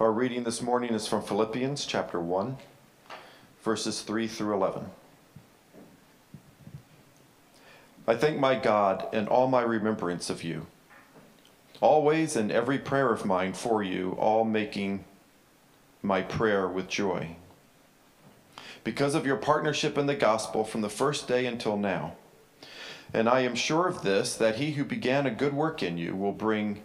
Our reading this morning is from Philippians chapter 1, verses 3 through 11. I thank my God in all my remembrance of you, always in every prayer of mine for you, all making my prayer with joy. Because of your partnership in the gospel from the first day until now. And I am sure of this, that he who began a good work in you will bring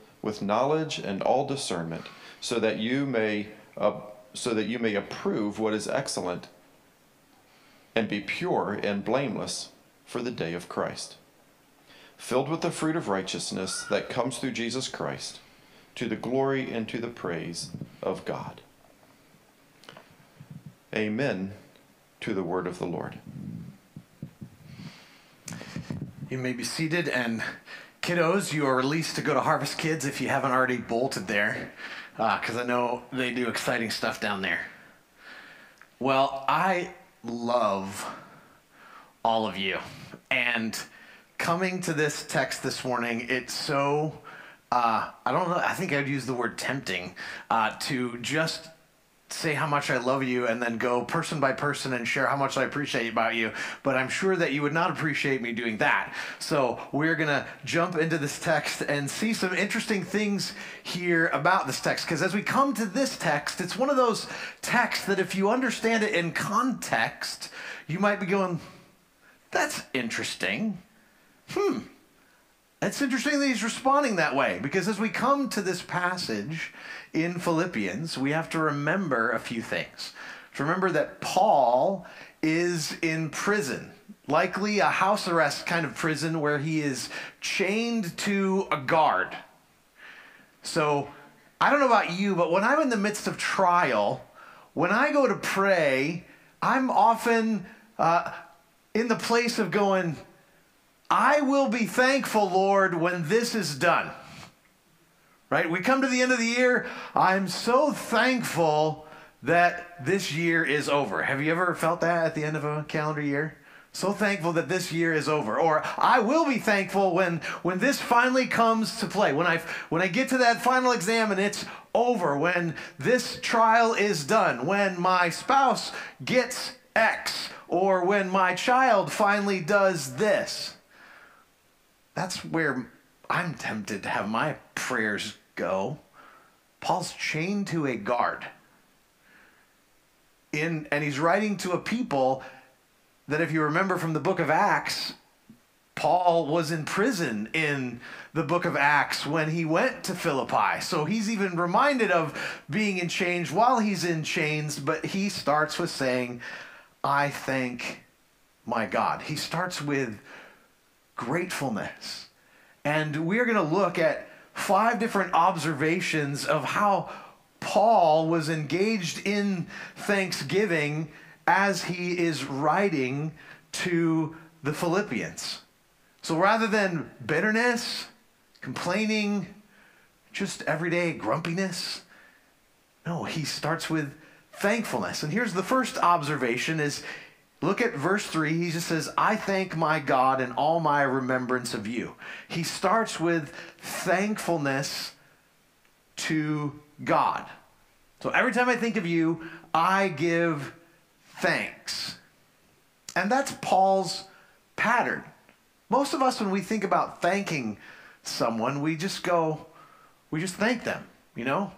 with knowledge and all discernment, so that you may uh, so that you may approve what is excellent and be pure and blameless for the day of Christ, filled with the fruit of righteousness that comes through Jesus Christ, to the glory and to the praise of God. Amen to the word of the Lord. You may be seated and Kiddos, you are released to go to Harvest Kids if you haven't already bolted there, because uh, I know they do exciting stuff down there. Well, I love all of you. And coming to this text this morning, it's so, uh, I don't know, I think I'd use the word tempting uh, to just say how much I love you and then go person by person and share how much I appreciate about you. But I'm sure that you would not appreciate me doing that. So we're going to jump into this text and see some interesting things here about this text. Because as we come to this text, it's one of those texts that if you understand it in context, you might be going, that's interesting. Hmm. It's interesting that he's responding that way because as we come to this passage, in Philippians, we have to remember a few things. To remember that Paul is in prison, likely a house arrest kind of prison where he is chained to a guard. So, I don't know about you, but when I'm in the midst of trial, when I go to pray, I'm often uh, in the place of going, I will be thankful, Lord, when this is done right? We come to the end of the year. I'm so thankful that this year is over. Have you ever felt that at the end of a calendar year? So thankful that this year is over. Or I will be thankful when when this finally comes to play. When I when I get to that final exam and it's over, when this trial is done, when my spouse gets X, or when my child finally does this. That's where I'm tempted to have my prayers go, Paul's chained to a guard. In, and he's writing to a people that, if you remember from the book of Acts, Paul was in prison in the book of Acts when he went to Philippi. So he's even reminded of being in chains while he's in chains, but he starts with saying, I thank my God. He starts with gratefulness. And we're going to look at five different observations of how Paul was engaged in thanksgiving as he is writing to the Philippians. So rather than bitterness, complaining, just everyday grumpiness, no, he starts with thankfulness. And here's the first observation is Look at verse 3. He just says, I thank my God in all my remembrance of you. He starts with thankfulness to God. So every time I think of you, I give thanks. And that's Paul's pattern. Most of us, when we think about thanking someone, we just go, we just thank them, you know?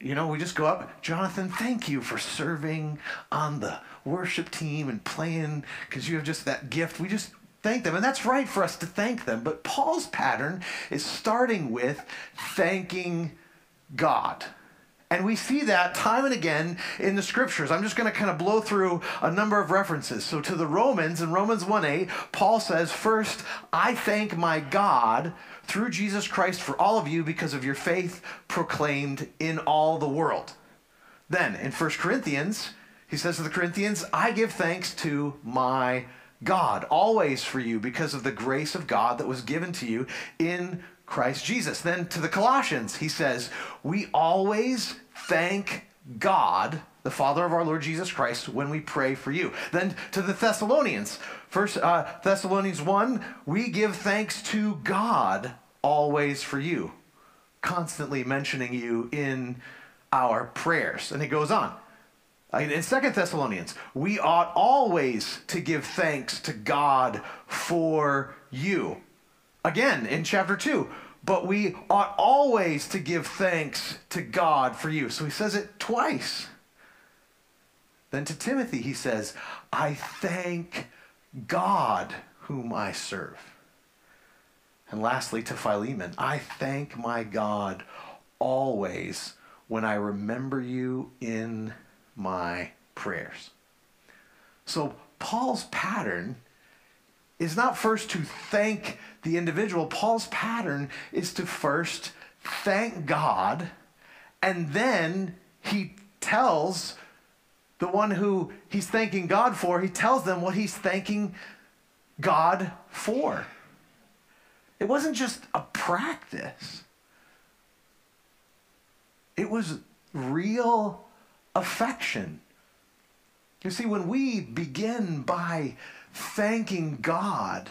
You know, we just go up, Jonathan, thank you for serving on the worship team and playing because you have just that gift. We just thank them. And that's right for us to thank them. But Paul's pattern is starting with thanking God. And we see that time and again in the scriptures. I'm just going to kind of blow through a number of references. So to the Romans, in Romans 1 8, Paul says, First, I thank my God through Jesus Christ for all of you because of your faith proclaimed in all the world. Then in 1 Corinthians, he says to the Corinthians, I give thanks to my God always for you because of the grace of God that was given to you in Christ Jesus. Then to the Colossians, he says, We always thank God, the Father of our Lord Jesus Christ, when we pray for you. Then to the Thessalonians, first uh, Thessalonians 1, we give thanks to God always for you, constantly mentioning you in our prayers. And it goes on. In Second Thessalonians, we ought always to give thanks to God for you. Again, in chapter 2, but we ought always to give thanks to God for you. So he says it twice. Then to Timothy, he says, I thank God whom I serve. And lastly, to Philemon, I thank my God always when I remember you in my prayers. So Paul's pattern is not first to thank the individual. Paul's pattern is to first thank God, and then he tells the one who he's thanking God for, he tells them what he's thanking God for. It wasn't just a practice, it was real affection. You see, when we begin by thanking God,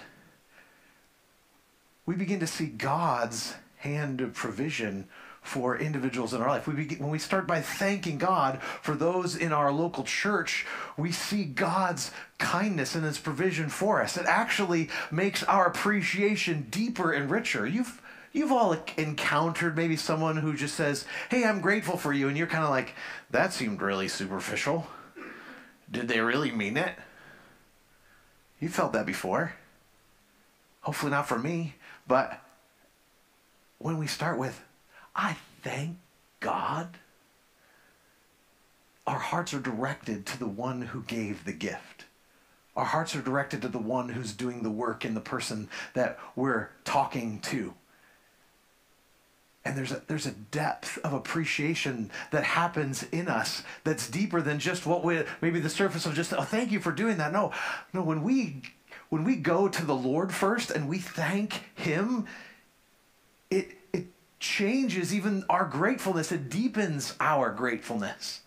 we begin to see God's hand of provision for individuals in our life. We begin, when we start by thanking God for those in our local church, we see God's kindness and his provision for us. It actually makes our appreciation deeper and richer. You've You've all encountered maybe someone who just says, Hey, I'm grateful for you. And you're kind of like, That seemed really superficial. Did they really mean it? You felt that before. Hopefully not for me. But when we start with, I thank God, our hearts are directed to the one who gave the gift. Our hearts are directed to the one who's doing the work in the person that we're talking to. And there's a, there's a depth of appreciation that happens in us that's deeper than just what we maybe the surface of just oh thank you for doing that. No, no. When we when we go to the Lord first and we thank Him, it it changes even our gratefulness. It deepens our gratefulness.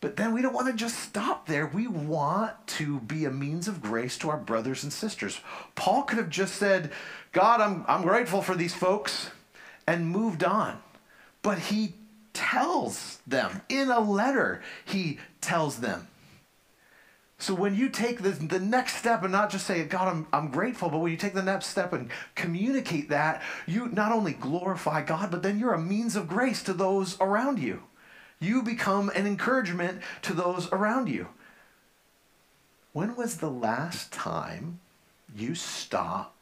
But then we don't want to just stop there. We want to be a means of grace to our brothers and sisters. Paul could have just said, God, I'm, I'm grateful for these folks and moved on. But he tells them in a letter, he tells them. So when you take the, the next step and not just say, God, I'm, I'm grateful, but when you take the next step and communicate that, you not only glorify God, but then you're a means of grace to those around you. You become an encouragement to those around you. When was the last time you stopped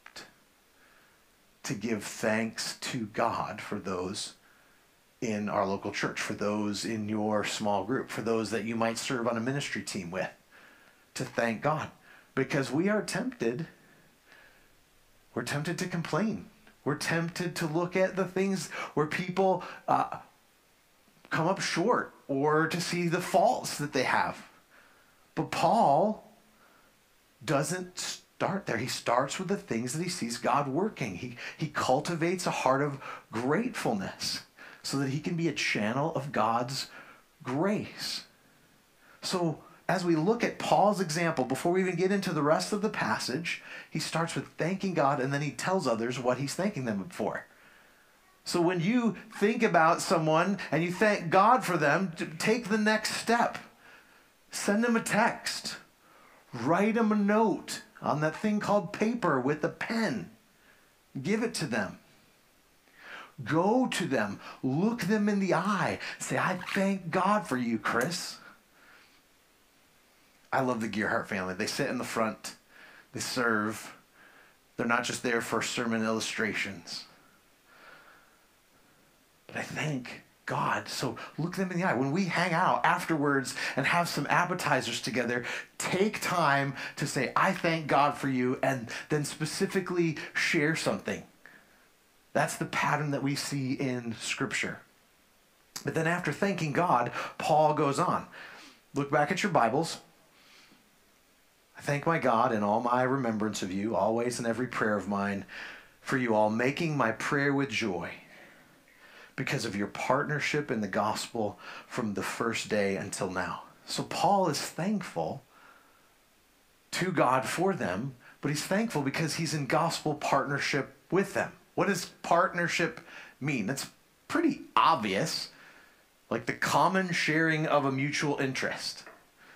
to give thanks to God for those in our local church, for those in your small group, for those that you might serve on a ministry team with, to thank God. Because we are tempted, we're tempted to complain. We're tempted to look at the things where people uh, come up short or to see the faults that they have. But Paul doesn't start there. He starts with the things that he sees God working. He, he cultivates a heart of gratefulness so that he can be a channel of God's grace. So, as we look at Paul's example, before we even get into the rest of the passage, he starts with thanking God and then he tells others what he's thanking them for. So, when you think about someone and you thank God for them, take the next step. Send them a text, write them a note, on that thing called paper with a pen. Give it to them. Go to them. Look them in the eye. Say, I thank God for you, Chris. I love the Gearhart family. They sit in the front, they serve. They're not just there for sermon illustrations. But I thank God. So look them in the eye. When we hang out afterwards and have some appetizers together, take time to say, I thank God for you, and then specifically share something. That's the pattern that we see in Scripture. But then after thanking God, Paul goes on. Look back at your Bibles. I thank my God in all my remembrance of you, always in every prayer of mine, for you all, making my prayer with joy because of your partnership in the gospel from the first day until now. So Paul is thankful to God for them, but he's thankful because he's in gospel partnership with them. What does partnership mean? That's pretty obvious, like the common sharing of a mutual interest.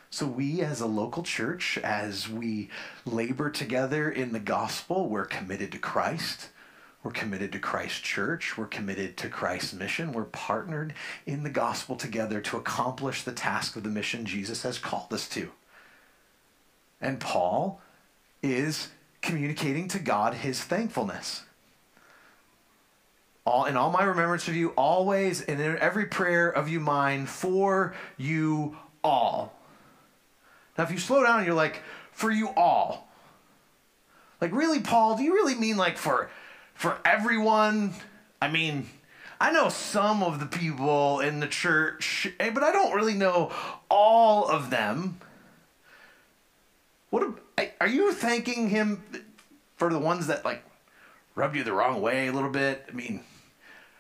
So, we as a local church, as we labor together in the gospel, we're committed to Christ. We're committed to Christ's church. We're committed to Christ's mission. We're partnered in the gospel together to accomplish the task of the mission Jesus has called us to. And Paul is communicating to God his thankfulness. All in all my remembrance of you, always and in every prayer of you mine for you all. Now, if you slow down you're like, for you all, like really, Paul, do you really mean like for for everyone? I mean, I know some of the people in the church, eh, but I don't really know all of them. What are you thanking him for the ones that like rubbed you the wrong way a little bit? I mean,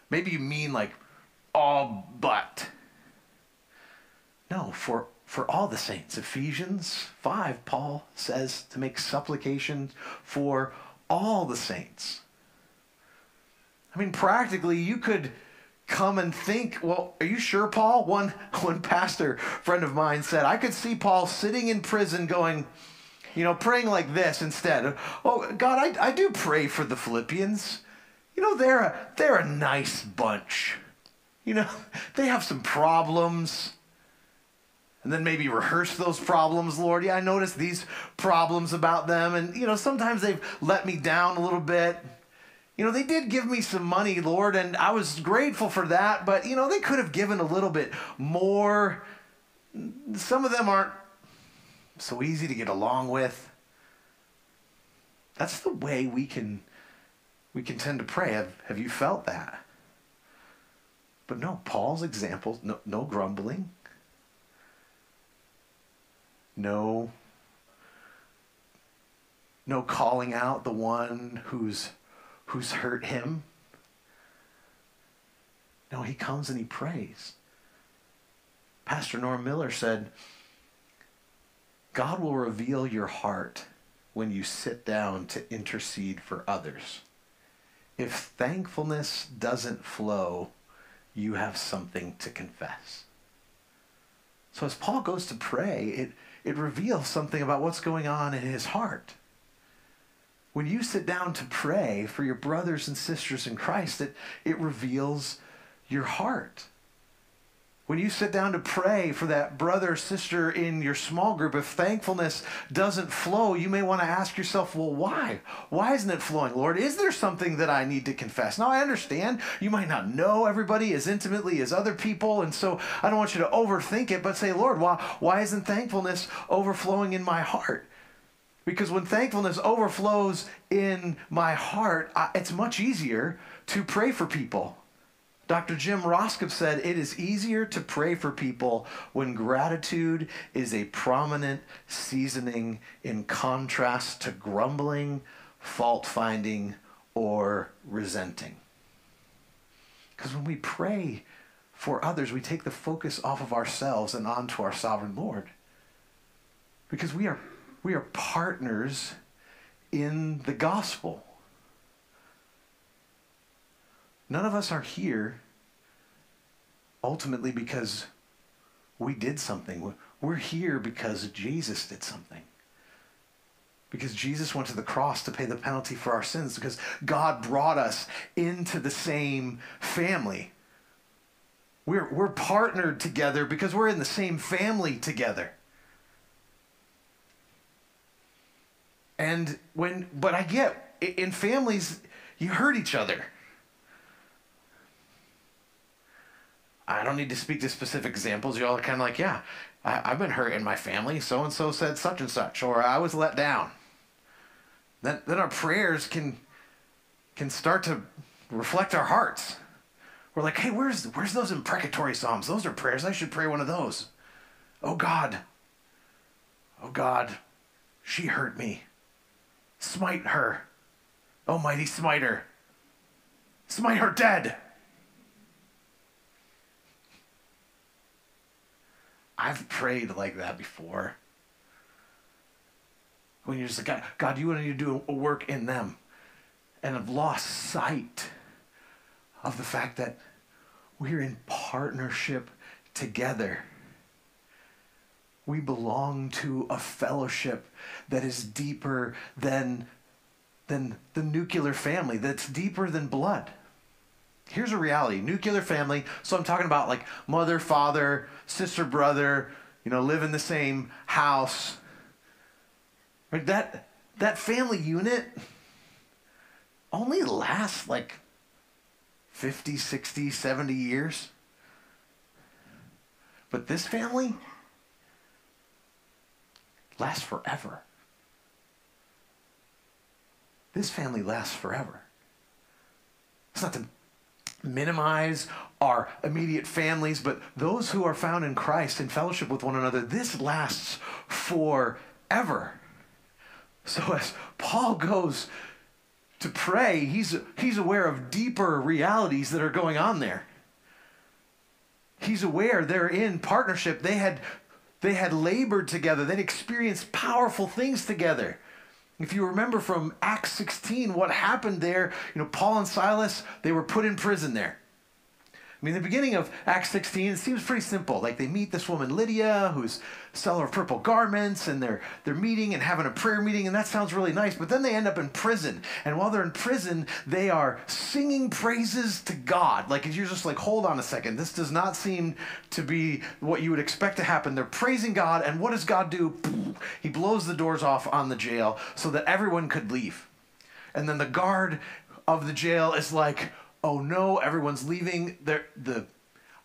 maybe you mean like all but. No, for for all the saints. Ephesians 5, Paul says to make supplication for all the saints. I mean, practically, you could come and think, well, are you sure, Paul? One, one pastor friend of mine said, I could see Paul sitting in prison going, you know, praying like this instead. Oh, God, I, I do pray for the Philippians. You know, they're a, they're a nice bunch. You know, they have some problems and then maybe rehearse those problems, Lord. Yeah, I noticed these problems about them. And, you know, sometimes they've let me down a little bit. You know, they did give me some money, Lord, and I was grateful for that, but, you know, they could have given a little bit more. Some of them aren't so easy to get along with. That's the way we can we can tend to pray. Have, have you felt that? But no, Paul's example, no, no grumbling, no no calling out the one who's who's hurt him. No, he comes and he prays. Pastor Norm Miller said, God will reveal your heart when you sit down to intercede for others. If thankfulness doesn't flow, you have something to confess. So as Paul goes to pray, it, it reveals something about what's going on in his heart. When you sit down to pray for your brothers and sisters in Christ, it, it reveals your heart. When you sit down to pray for that brother or sister in your small group, if thankfulness doesn't flow, you may want to ask yourself, well, why? Why isn't it flowing, Lord? Is there something that I need to confess? Now, I understand you might not know everybody as intimately as other people, and so I don't want you to overthink it, but say, Lord, why, why isn't thankfulness overflowing in my heart? Because when thankfulness overflows in my heart, I, it's much easier to pray for people Dr. Jim Roskop said it is easier to pray for people when gratitude is a prominent seasoning in contrast to grumbling, fault finding, or resenting. Because when we pray for others, we take the focus off of ourselves and onto our sovereign Lord. Because we are, we are partners in the gospel. None of us are here ultimately because we did something. We're here because Jesus did something. Because Jesus went to the cross to pay the penalty for our sins, because God brought us into the same family. We're, we're partnered together because we're in the same family together. And when, but I get, in families, you hurt each other. I don't need to speak to specific examples. Y'all are kind of like, yeah, I, have been hurt in my family. So and so said such and such, or I was let down. Then, then our prayers can can start to reflect our hearts. We're like, hey, where's where's those imprecatory psalms? Those are prayers. I should pray one of those. Oh God. Oh God, she hurt me. Smite her. Almighty smiter. Smite her dead. I've prayed like that before. When you're just like, God, God you want to do a work in them. And I've lost sight of the fact that we're in partnership together. We belong to a fellowship that is deeper than, than the nuclear family, that's deeper than blood. Here's a reality nuclear family. So I'm talking about like mother, father, sister, brother, you know, live in the same house. Right? That, that family unit only lasts like 50, 60, 70 years. But this family lasts forever. This family lasts forever. It's not to minimize our immediate families, but those who are found in Christ in fellowship with one another, this lasts forever. So as Paul goes to pray, he's, he's aware of deeper realities that are going on there. He's aware they're in partnership. They had, they had labored together, they'd experienced powerful things together. If you remember from Acts 16, what happened there, you know, Paul and Silas, they were put in prison there. I mean, the beginning of Acts 16, it seems pretty simple. Like they meet this woman, Lydia, who's seller of purple garments, and they're, they're meeting and having a prayer meeting, and that sounds really nice. But then they end up in prison. And while they're in prison, they are singing praises to God. Like you're just like, hold on a second. This does not seem to be what you would expect to happen. They're praising God, and what does God do? He blows the doors off on the jail so that everyone could leave. And then the guard of the jail is like, oh no, everyone's leaving. They're, the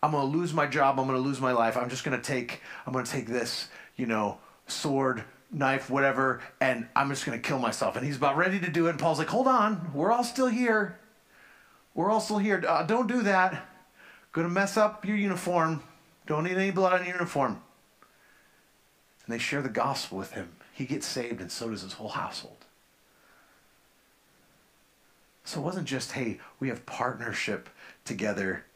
I'm gonna lose my job. I'm gonna lose my life. I'm just gonna take I'm gonna take this, you know, sword, knife, whatever, and I'm just gonna kill myself. And he's about ready to do it. And Paul's like, hold on, we're all still here. We're all still here. Uh, don't do that. Gonna mess up your uniform. Don't need any blood on your uniform. And they share the gospel with him. He gets saved, and so does his whole household. So it wasn't just, hey, we have partnership together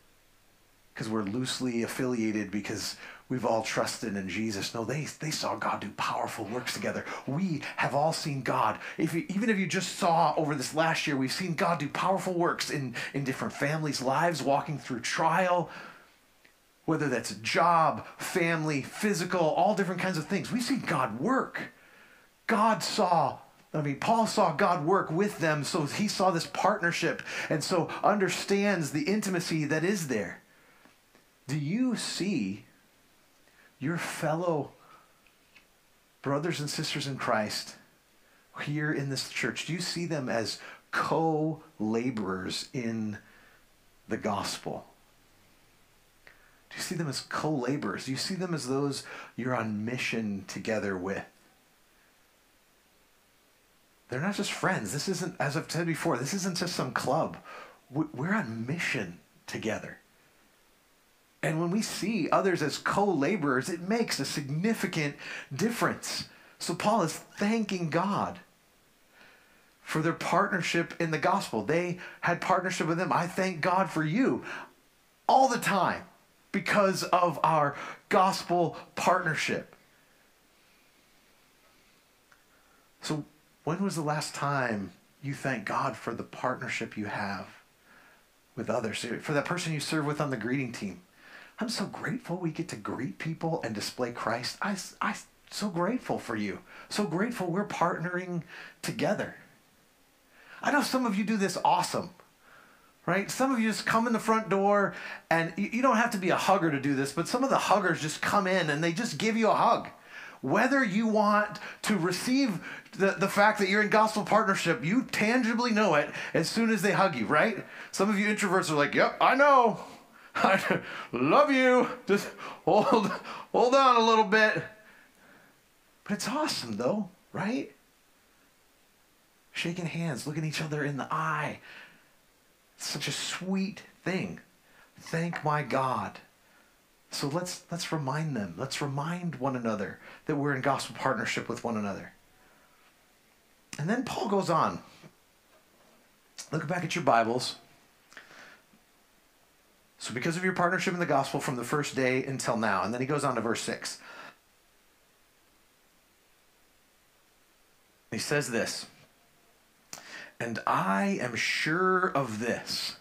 because we're loosely affiliated because we've all trusted in Jesus. No, they, they saw God do powerful works together. We have all seen God. If you, even if you just saw over this last year, we've seen God do powerful works in, in different families' lives, walking through trial, whether that's job, family, physical, all different kinds of things. We've seen God work. God saw I mean, Paul saw God work with them, so he saw this partnership and so understands the intimacy that is there. Do you see your fellow brothers and sisters in Christ here in this church? Do you see them as co laborers in the gospel? Do you see them as co laborers? Do you see them as those you're on mission together with? They're not just friends. This isn't, as I've said before, this isn't just some club. We're on mission together. And when we see others as co laborers, it makes a significant difference. So Paul is thanking God for their partnership in the gospel. They had partnership with him. I thank God for you all the time because of our gospel partnership. So when was the last time you thank God for the partnership you have with others? For that person you serve with on the greeting team. I'm so grateful we get to greet people and display Christ. I, I so grateful for you. So grateful we're partnering together. I know some of you do this awesome, right? Some of you just come in the front door and you, you don't have to be a hugger to do this, but some of the huggers just come in and they just give you a hug whether you want to receive the, the fact that you're in gospel partnership, you tangibly know it as soon as they hug you, right? Some of you introverts are like, yep, I know. I love you. Just hold, hold on a little bit. But it's awesome, though, right? Shaking hands, looking each other in the eye. It's such a sweet thing. thank my God. So let's let's remind them. Let's remind one another that we're in gospel partnership with one another. And then Paul goes on. Look back at your Bibles. So because of your partnership in the gospel from the first day until now, and then he goes on to verse 6. He says this, and I am sure of this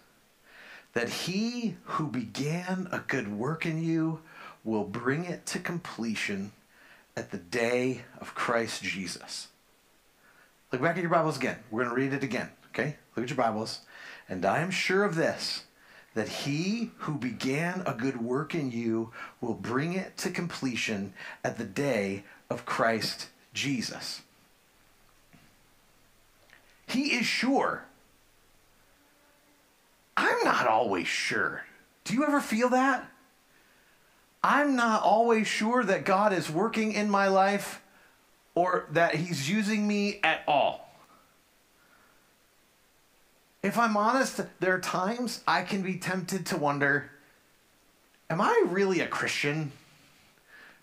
that he who began a good work in you will bring it to completion at the day of Christ Jesus. Look back at your Bibles again. We're going to read it again, okay? Look at your Bibles. And I am sure of this that he who began a good work in you will bring it to completion at the day of Christ Jesus. He is sure I'm not always sure. Do you ever feel that? I'm not always sure that God is working in my life or that He's using me at all. If I'm honest, there are times I can be tempted to wonder Am I really a Christian?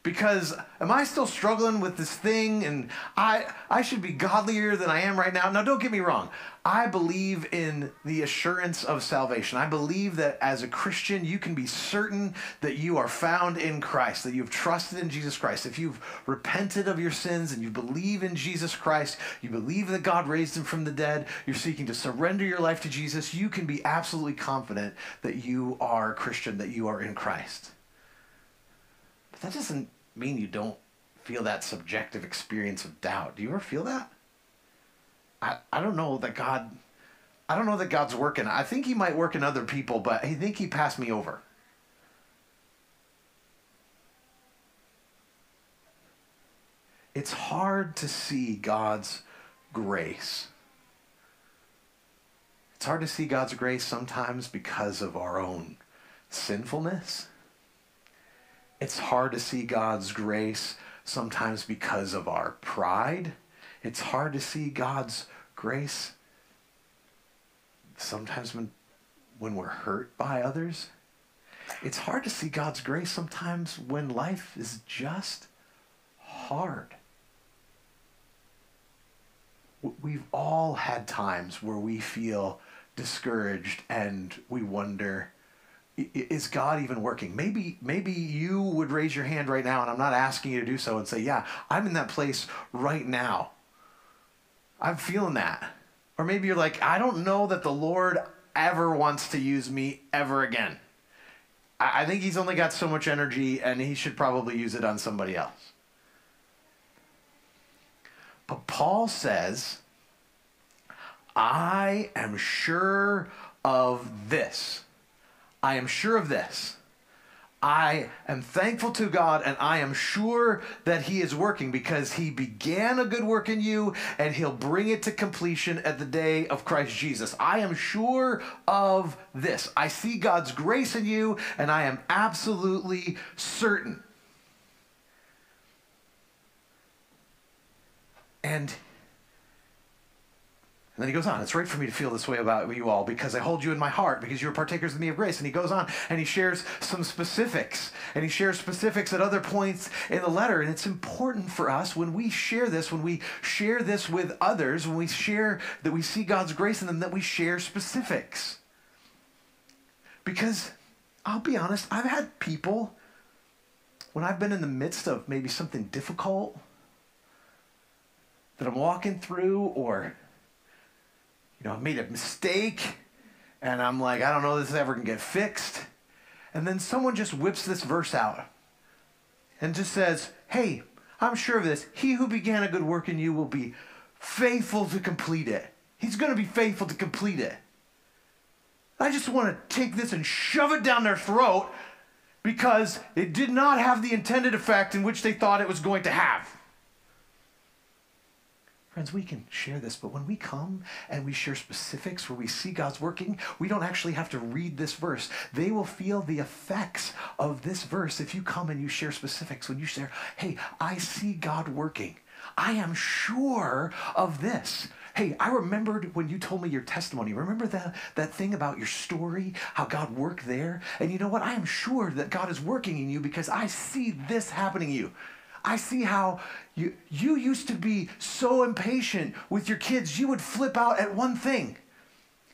Because am I still struggling with this thing and I I should be godlier than I am right now? Now don't get me wrong. I believe in the assurance of salvation. I believe that as a Christian you can be certain that you are found in Christ, that you've trusted in Jesus Christ. If you've repented of your sins and you believe in Jesus Christ, you believe that God raised him from the dead, you're seeking to surrender your life to Jesus, you can be absolutely confident that you are a Christian, that you are in Christ. But that doesn't mean you don't feel that subjective experience of doubt. Do you ever feel that? I, I don't know that God I don't know that God's working. I think he might work in other people, but I think he passed me over. It's hard to see God's grace. It's hard to see God's grace sometimes because of our own sinfulness. It's hard to see God's grace sometimes because of our pride. It's hard to see God's grace sometimes when, when we're hurt by others. It's hard to see God's grace sometimes when life is just hard. We've all had times where we feel discouraged and we wonder, is God even working? Maybe maybe you would raise your hand right now and I'm not asking you to do so and say, "Yeah, I'm in that place right now." I'm feeling that. Or maybe you're like, "I don't know that the Lord ever wants to use me ever again." I, I think he's only got so much energy and he should probably use it on somebody else. But Paul says, I am sure of this I am sure of this. I am thankful to God and I am sure that He is working because He began a good work in you and He'll bring it to completion at the day of Christ Jesus. I am sure of this. I see God's grace in you and I am absolutely certain. And and then he goes on, it's right for me to feel this way about you all because I hold you in my heart because you're partakers with me of grace. And he goes on and he shares some specifics. And he shares specifics at other points in the letter. And it's important for us when we share this, when we share this with others, when we share that we see God's grace in them, that we share specifics. Because I'll be honest, I've had people, when I've been in the midst of maybe something difficult that I'm walking through or you know, I made a mistake and I'm like, I don't know this is ever to get fixed. And then someone just whips this verse out and just says, Hey, I'm sure of this. He who began a good work in you will be faithful to complete it. He's going to be faithful to complete it. I just want to take this and shove it down their throat because it did not have the intended effect in which they thought it was going to have. Friends, we can share this, but when we come and we share specifics where we see God's working, we don't actually have to read this verse. They will feel the effects of this verse if you come and you share specifics. When you share, hey, I see God working. I am sure of this. Hey, I remembered when you told me your testimony. Remember that, that thing about your story, how God worked there? And you know what? I am sure that God is working in you because I see this happening to you. I see how you, you used to be so impatient with your kids, you would flip out at one thing.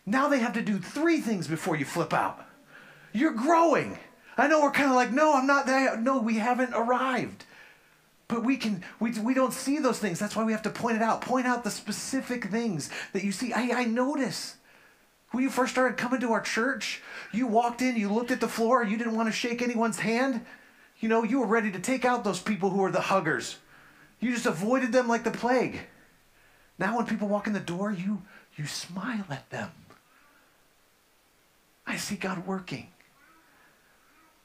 Now they have to do three things before you flip out. You're growing. I know we're kind of like, no, I'm not there. No, we haven't arrived. But we can we, we don't see those things. That's why we have to point it out. Point out the specific things that you see. I, I notice. When you first started coming to our church, you walked in, you looked at the floor, you didn't want to shake anyone's hand. You know, you were ready to take out those people who were the huggers. You just avoided them like the plague. Now when people walk in the door, you you smile at them. I see God working.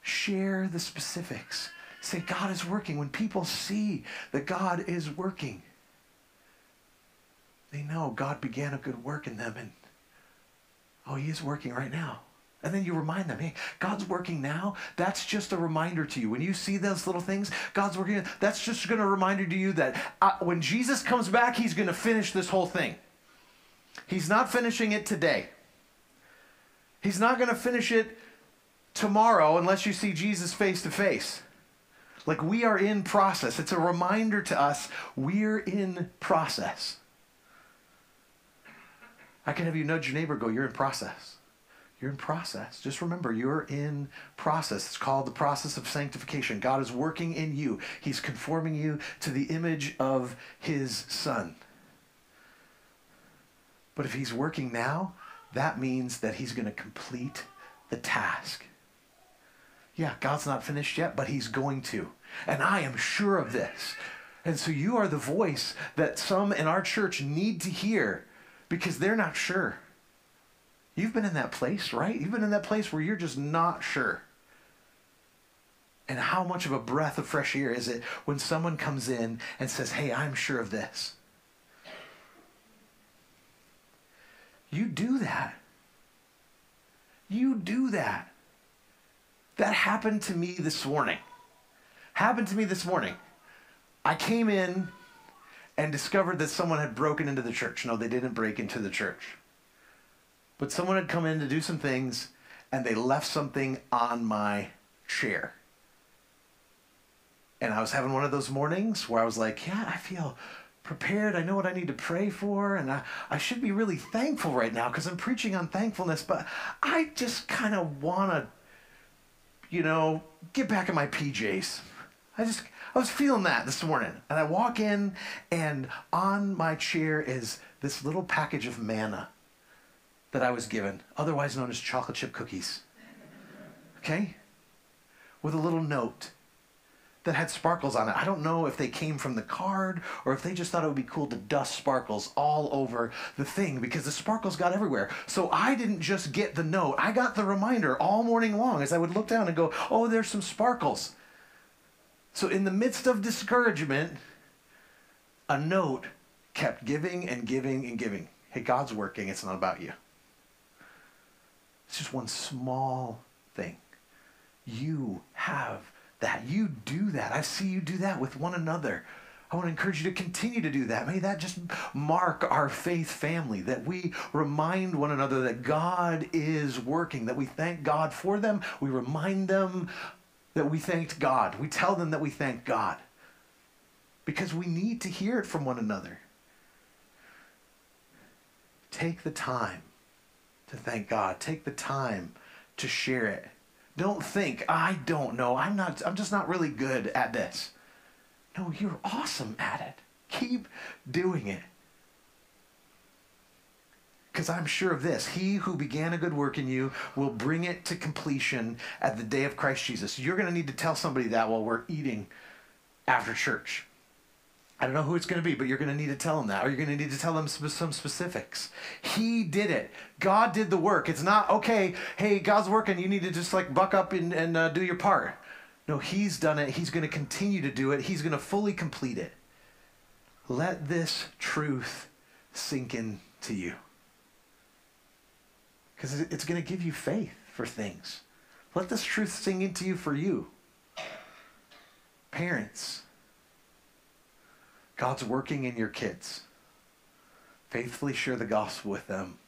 Share the specifics. Say, God is working. When people see that God is working, they know God began a good work in them and, oh, He is working right now. And then you remind them, hey, God's working now. That's just a reminder to you. When you see those little things, God's working. That's just going to reminder to you that uh, when Jesus comes back, He's going to finish this whole thing. He's not finishing it today. He's not going to finish it tomorrow unless you see Jesus face to face. Like we are in process. It's a reminder to us we're in process. I can have you nudge your neighbor, go, You're in process. You're in process. Just remember, you're in process. It's called the process of sanctification. God is working in you, He's conforming you to the image of His Son. But if He's working now, that means that He's going to complete the task. Yeah, God's not finished yet, but He's going to. And I am sure of this. And so you are the voice that some in our church need to hear because they're not sure. You've been in that place, right? You've been in that place where you're just not sure. And how much of a breath of fresh air is it when someone comes in and says, Hey, I'm sure of this? You do that. You do that. That happened to me this morning. Happened to me this morning. I came in and discovered that someone had broken into the church. No, they didn't break into the church. But someone had come in to do some things and they left something on my chair. And I was having one of those mornings where I was like, yeah, I feel prepared. I know what I need to pray for. And I, I should be really thankful right now because I'm preaching on thankfulness. But I just kind of want to you know, get back in my PJs. I just, I was feeling that this morning. And I walk in, and on my chair is this little package of manna that I was given, otherwise known as chocolate chip cookies. Okay? With a little note that had sparkles on it. I don't know if they came from the card or if they just thought it would be cool to dust sparkles all over the thing because the sparkles got everywhere. So I didn't just get the note, I got the reminder all morning long as I would look down and go, oh, there's some sparkles. So in the midst of discouragement, a note kept giving and giving and giving. Hey, God's working, it's not about you. It's just one small thing. You have that. You do that. I see you do that with one another. I want to encourage you to continue to do that. May that just mark our faith family, that we remind one another that God is working, that we thank God for them. We remind them that we thanked God. We tell them that we thank God because we need to hear it from one another. Take the time to thank God, take the time to share it. Don't think, I don't know. I'm not I'm just not really good at this. No, you're awesome at it. Keep doing it. Because I'm sure of this He who began a good work in you will bring it to completion at the day of Christ Jesus. You're going to need to tell somebody that while we're eating after church. I don't know who it's going to be, but you're going to need to tell them that, or you're going to need to tell them some specifics. He did it. God did the work. It's not, okay, hey, God's working. You need to just like buck up and, and uh, do your part. No, He's done it. He's going to continue to do it. He's going to fully complete it. Let this truth sink in to you. Because it's going to give you faith for things. Let this truth sink into you for you. Parents, God's working in your kids. Faithfully share the gospel with them,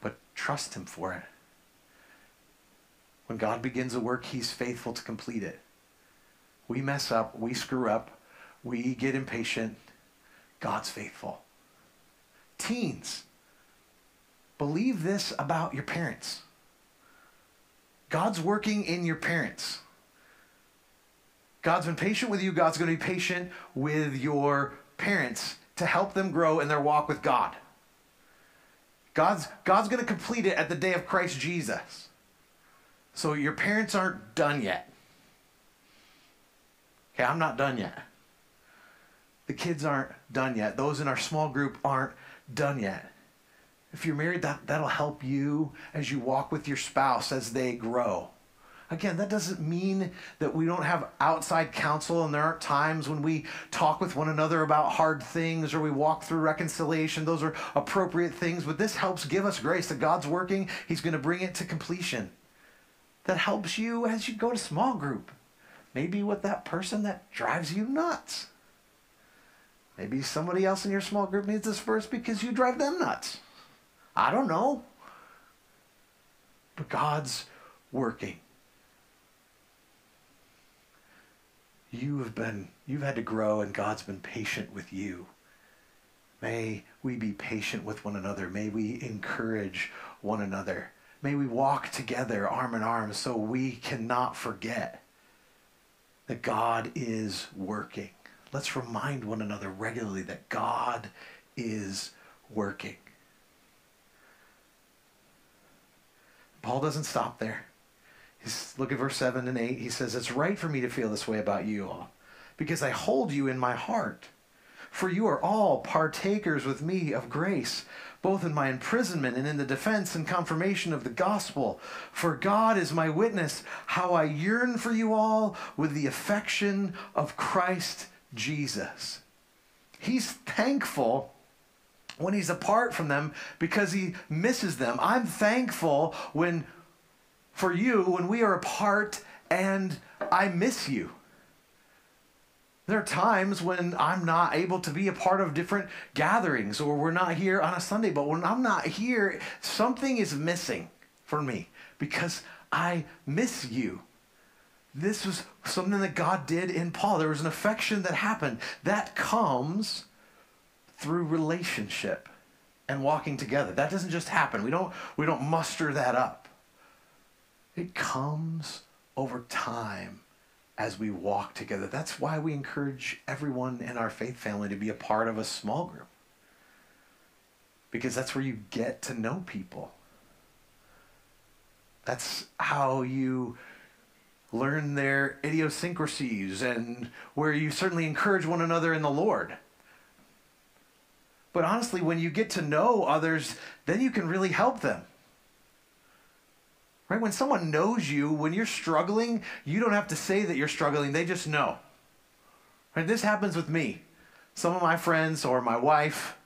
but trust Him for it. When God begins a work, He's faithful to complete it. We mess up, we screw up, we get impatient. God's faithful. Teens, believe this about your parents. God's working in your parents. God's been patient with you. God's going to be patient with your parents to help them grow in their walk with God. God's, God's going to complete it at the day of Christ Jesus. So your parents aren't done yet. Okay, I'm not done yet. The kids aren't done yet. Those in our small group aren't done yet. If you're married, that, that'll help you as you walk with your spouse as they grow. Again, that doesn't mean that we don't have outside counsel and there aren't times when we talk with one another about hard things or we walk through reconciliation. Those are appropriate things, but this helps give us grace that God's working. He's going to bring it to completion. That helps you as you go to small group. Maybe with that person that drives you nuts. Maybe somebody else in your small group needs this verse because you drive them nuts. I don't know. But God's working. You have been, you've had to grow, and God's been patient with you. May we be patient with one another. May we encourage one another. May we walk together arm in arm so we cannot forget that God is working. Let's remind one another regularly that God is working. Paul doesn't stop there. He's, look at verse 7 and 8. He says, It's right for me to feel this way about you all, because I hold you in my heart. For you are all partakers with me of grace, both in my imprisonment and in the defense and confirmation of the gospel. For God is my witness, how I yearn for you all with the affection of Christ Jesus. He's thankful when he's apart from them because he misses them. I'm thankful when for you when we are apart and I miss you. There are times when I'm not able to be a part of different gatherings or we're not here on a Sunday, but when I'm not here, something is missing for me because I miss you. This was something that God did in Paul. There was an affection that happened that comes through relationship and walking together. That doesn't just happen. We don't we don't muster that up. It comes over time as we walk together. That's why we encourage everyone in our faith family to be a part of a small group. Because that's where you get to know people. That's how you learn their idiosyncrasies and where you certainly encourage one another in the Lord. But honestly, when you get to know others, then you can really help them. Right? When someone knows you, when you're struggling, you don't have to say that you're struggling, they just know. Right? This happens with me. Some of my friends or my wife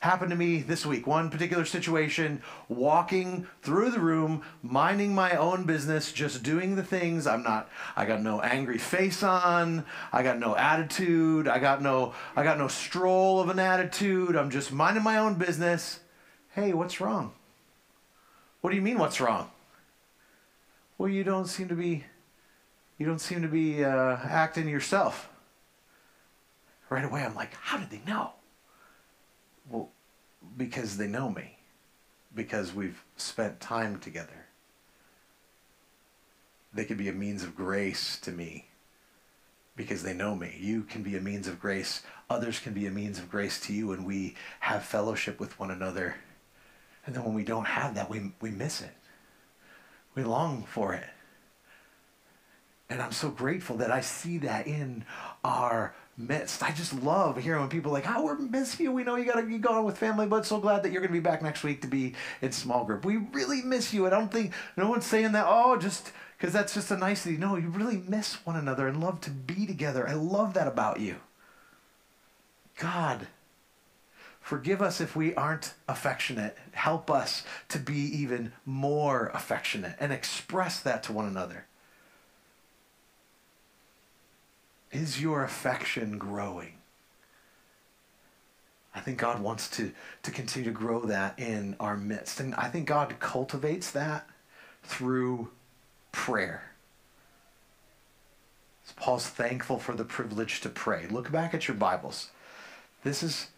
happened to me this week. One particular situation, walking through the room, minding my own business, just doing the things. I'm not I got no angry face on. I got no attitude. I got no I got no stroll of an attitude. I'm just minding my own business. Hey, what's wrong? What do you mean what's wrong? Well, you don't seem to be you don't seem to be uh, acting yourself. Right away, I'm like, how did they know? Well, because they know me, because we've spent time together. They could be a means of grace to me because they know me. You can be a means of grace. Others can be a means of grace to you, and we have fellowship with one another. And then when we don't have that, we, we miss it. We long for it. And I'm so grateful that I see that in our midst. I just love hearing when people like, oh, we're missing you. We know you got to be going with family, but so glad that you're to be back next week to be in small group. We really miss you. I don't think no one's saying that, oh, just because that's just a nicety. No, you really miss one another and love to be together. I love that about you. God, forgive us if we aren't affectionate. Help us to be even more affectionate and express that to one another. Is your affection growing? I think God wants to, to continue to grow that in our midst. And I think God cultivates that through prayer. So Paul's thankful for the privilege to pray. Look back at your Bibles. This is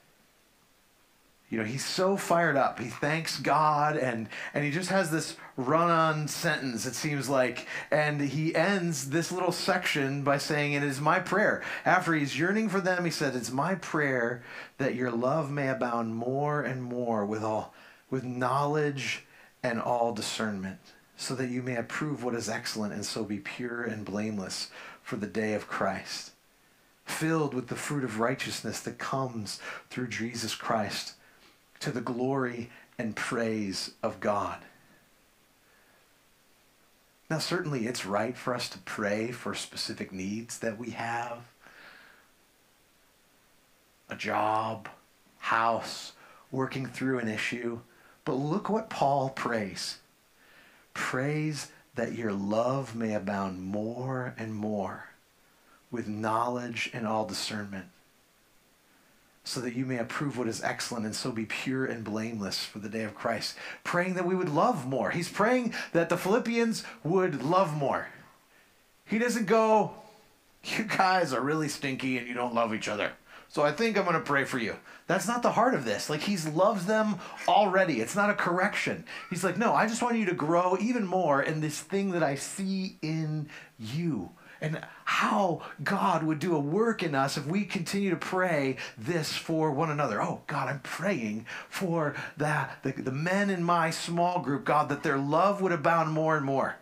you know he's so fired up. He thanks god and and he just has this run-on sentence it seems like and he ends this little section by saying it is my prayer. After he's yearning for them he said it's my prayer that your love may abound more and more with all with knowledge and all discernment so that you may approve what is excellent and so be pure and blameless for the day of christ filled with the fruit of righteousness that comes through jesus christ to the glory and praise of God. Now, certainly it's right for us to pray for specific needs that we have a job, house, working through an issue. But look what Paul prays prays that your love may abound more and more with knowledge and all discernment so that you may approve what is excellent and so be pure and blameless for the day of Christ. Praying that we would love more. He's praying that the Philippians would love more. He doesn't go, You guys are really stinky and you don't love each other. So I think I'm going to pray for you. That's not the heart of this. Like he's loves them already. It's not a correction. He's like, no, I just want you to grow even more in this thing that I see in you and how God would do a work in us if we continue to pray this for one another. Oh, God, I'm praying for that, the, the men in my small group, God, that their love would abound more and more.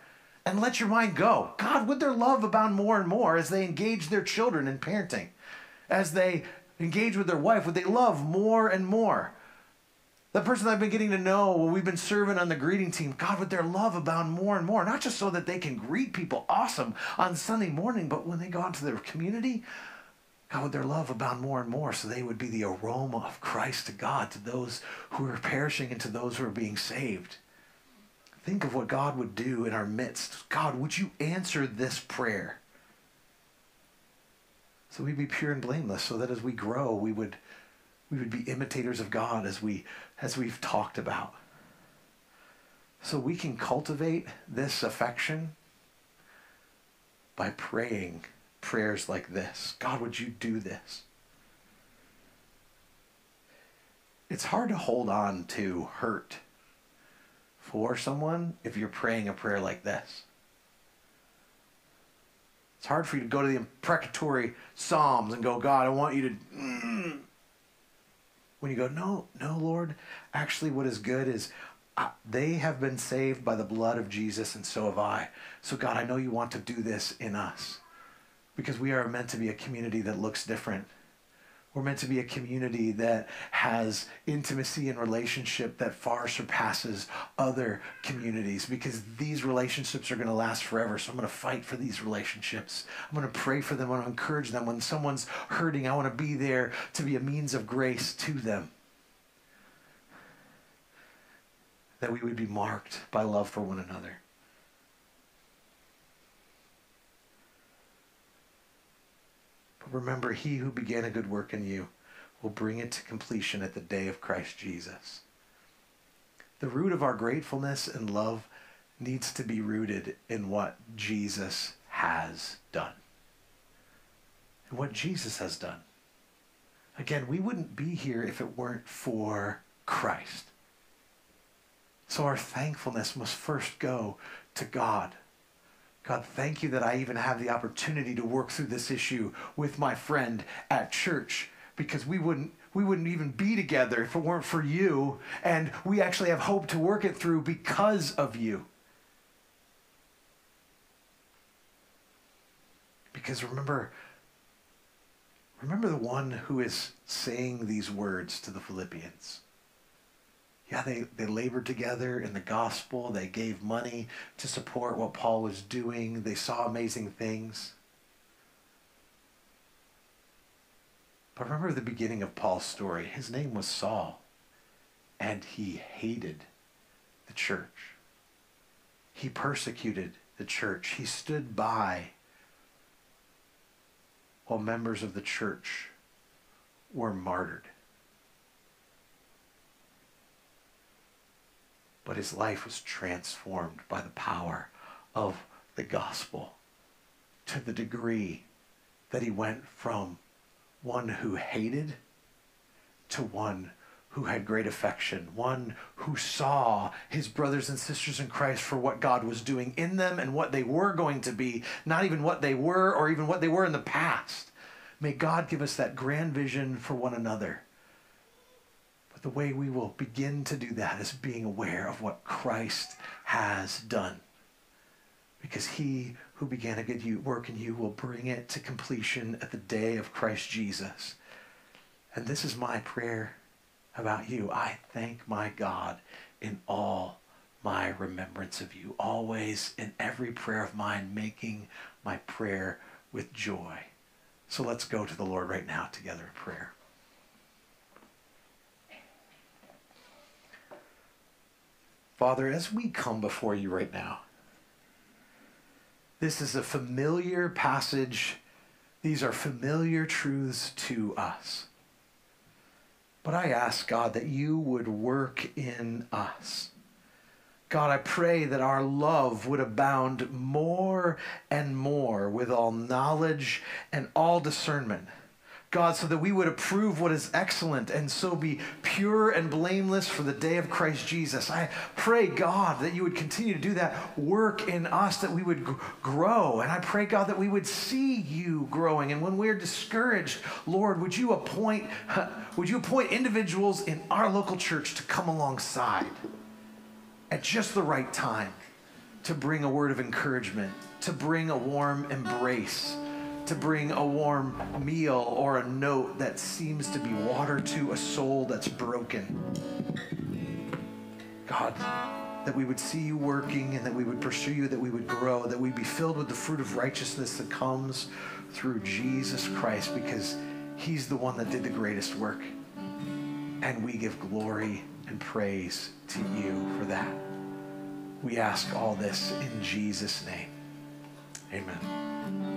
And let your mind go. God, would their love abound more and more as they engage their children in parenting? As they engage with their wife, would they love more and more? The person I've been getting to know, well, we've been serving on the greeting team, God, would their love abound more and more, not just so that they can greet people awesome on Sunday morning, but when they go out to their community, God, would their love abound more and more so they would be the aroma of Christ to God, to those who are perishing and to those who are being saved. Think of what God would do in our midst. God, would you answer this prayer? So we'd be pure and blameless, so that as we grow, we would we would be imitators of God as we as we've talked about. So we can cultivate this affection by praying prayers like this. God, would you do this? It's hard to hold on to hurt for someone if you're praying a prayer like this. It's hard for you to go to the imprecatory Psalms and go, God, I want you to. Mm, when you go, no, no, Lord, actually, what is good is uh, they have been saved by the blood of Jesus, and so have I. So, God, I know you want to do this in us because we are meant to be a community that looks different we're meant to be a community that has intimacy and relationship that far surpasses other communities because these relationships are going to last forever. So I'm going to fight for these relationships. I'm going to pray for them. I want to encourage them. When someone's hurting, I want to be there to be a means of grace to them. That we would be marked by love for one another. Remember, he who began a good work in you will bring it to completion at the day of Christ Jesus. The root of our gratefulness and love needs to be rooted in what Jesus has done. And what Jesus has done. Again, we wouldn't be here if it weren't for Christ. So our thankfulness must first go to God God, thank you that I even have the opportunity to work through this issue with my friend at church because we wouldn't we wouldn't even be together if it weren't for you and we actually have hope to work it through because of you. Because remember remember the one who is saying these words to the Philippians yeah, they, they labored together in the gospel. They gave money to support what Paul was doing. They saw amazing things. But remember the beginning of Paul's story. His name was Saul, and he hated the church. He persecuted the church. He stood by while members of the church were martyred. But his life was transformed by the power of the gospel to the degree that he went from one who hated to one who had great affection, one who saw his brothers and sisters in Christ for what God was doing in them and what they were going to be, not even what they were or even what they were in the past. May God give us that grand vision for one another. The way we will begin to do that is being aware of what Christ has done. Because he who began a good work in you will bring it to completion at the day of Christ Jesus. And this is my prayer about you. I thank my God in all my remembrance of you, always in every prayer of mine, making my prayer with joy. So let's go to the Lord right now together in prayer. Father, as we come before you right now, this is a familiar passage. These are familiar truths to us. But I ask, God, that you would work in us. God, I pray that our love would abound more and more with all knowledge and all discernment God, so that we would approve what is excellent and so be pure and blameless for the day of Christ Jesus. I pray, God, that you would continue to do that work in us, that we would grow. And I pray, God, that we would see you growing. And when we're discouraged, Lord, would you appoint, would you appoint individuals in our local church to come alongside at just the right time to bring a word of encouragement, to bring a warm embrace to bring a warm meal or a note that seems to be water to a soul that's broken. God, that we would see you working and that we would pursue you, that we would grow, that we'd be filled with the fruit of righteousness that comes through Jesus Christ because he's the one that did the greatest work. And we give glory and praise to you for that. We ask all this in Jesus' name. Amen.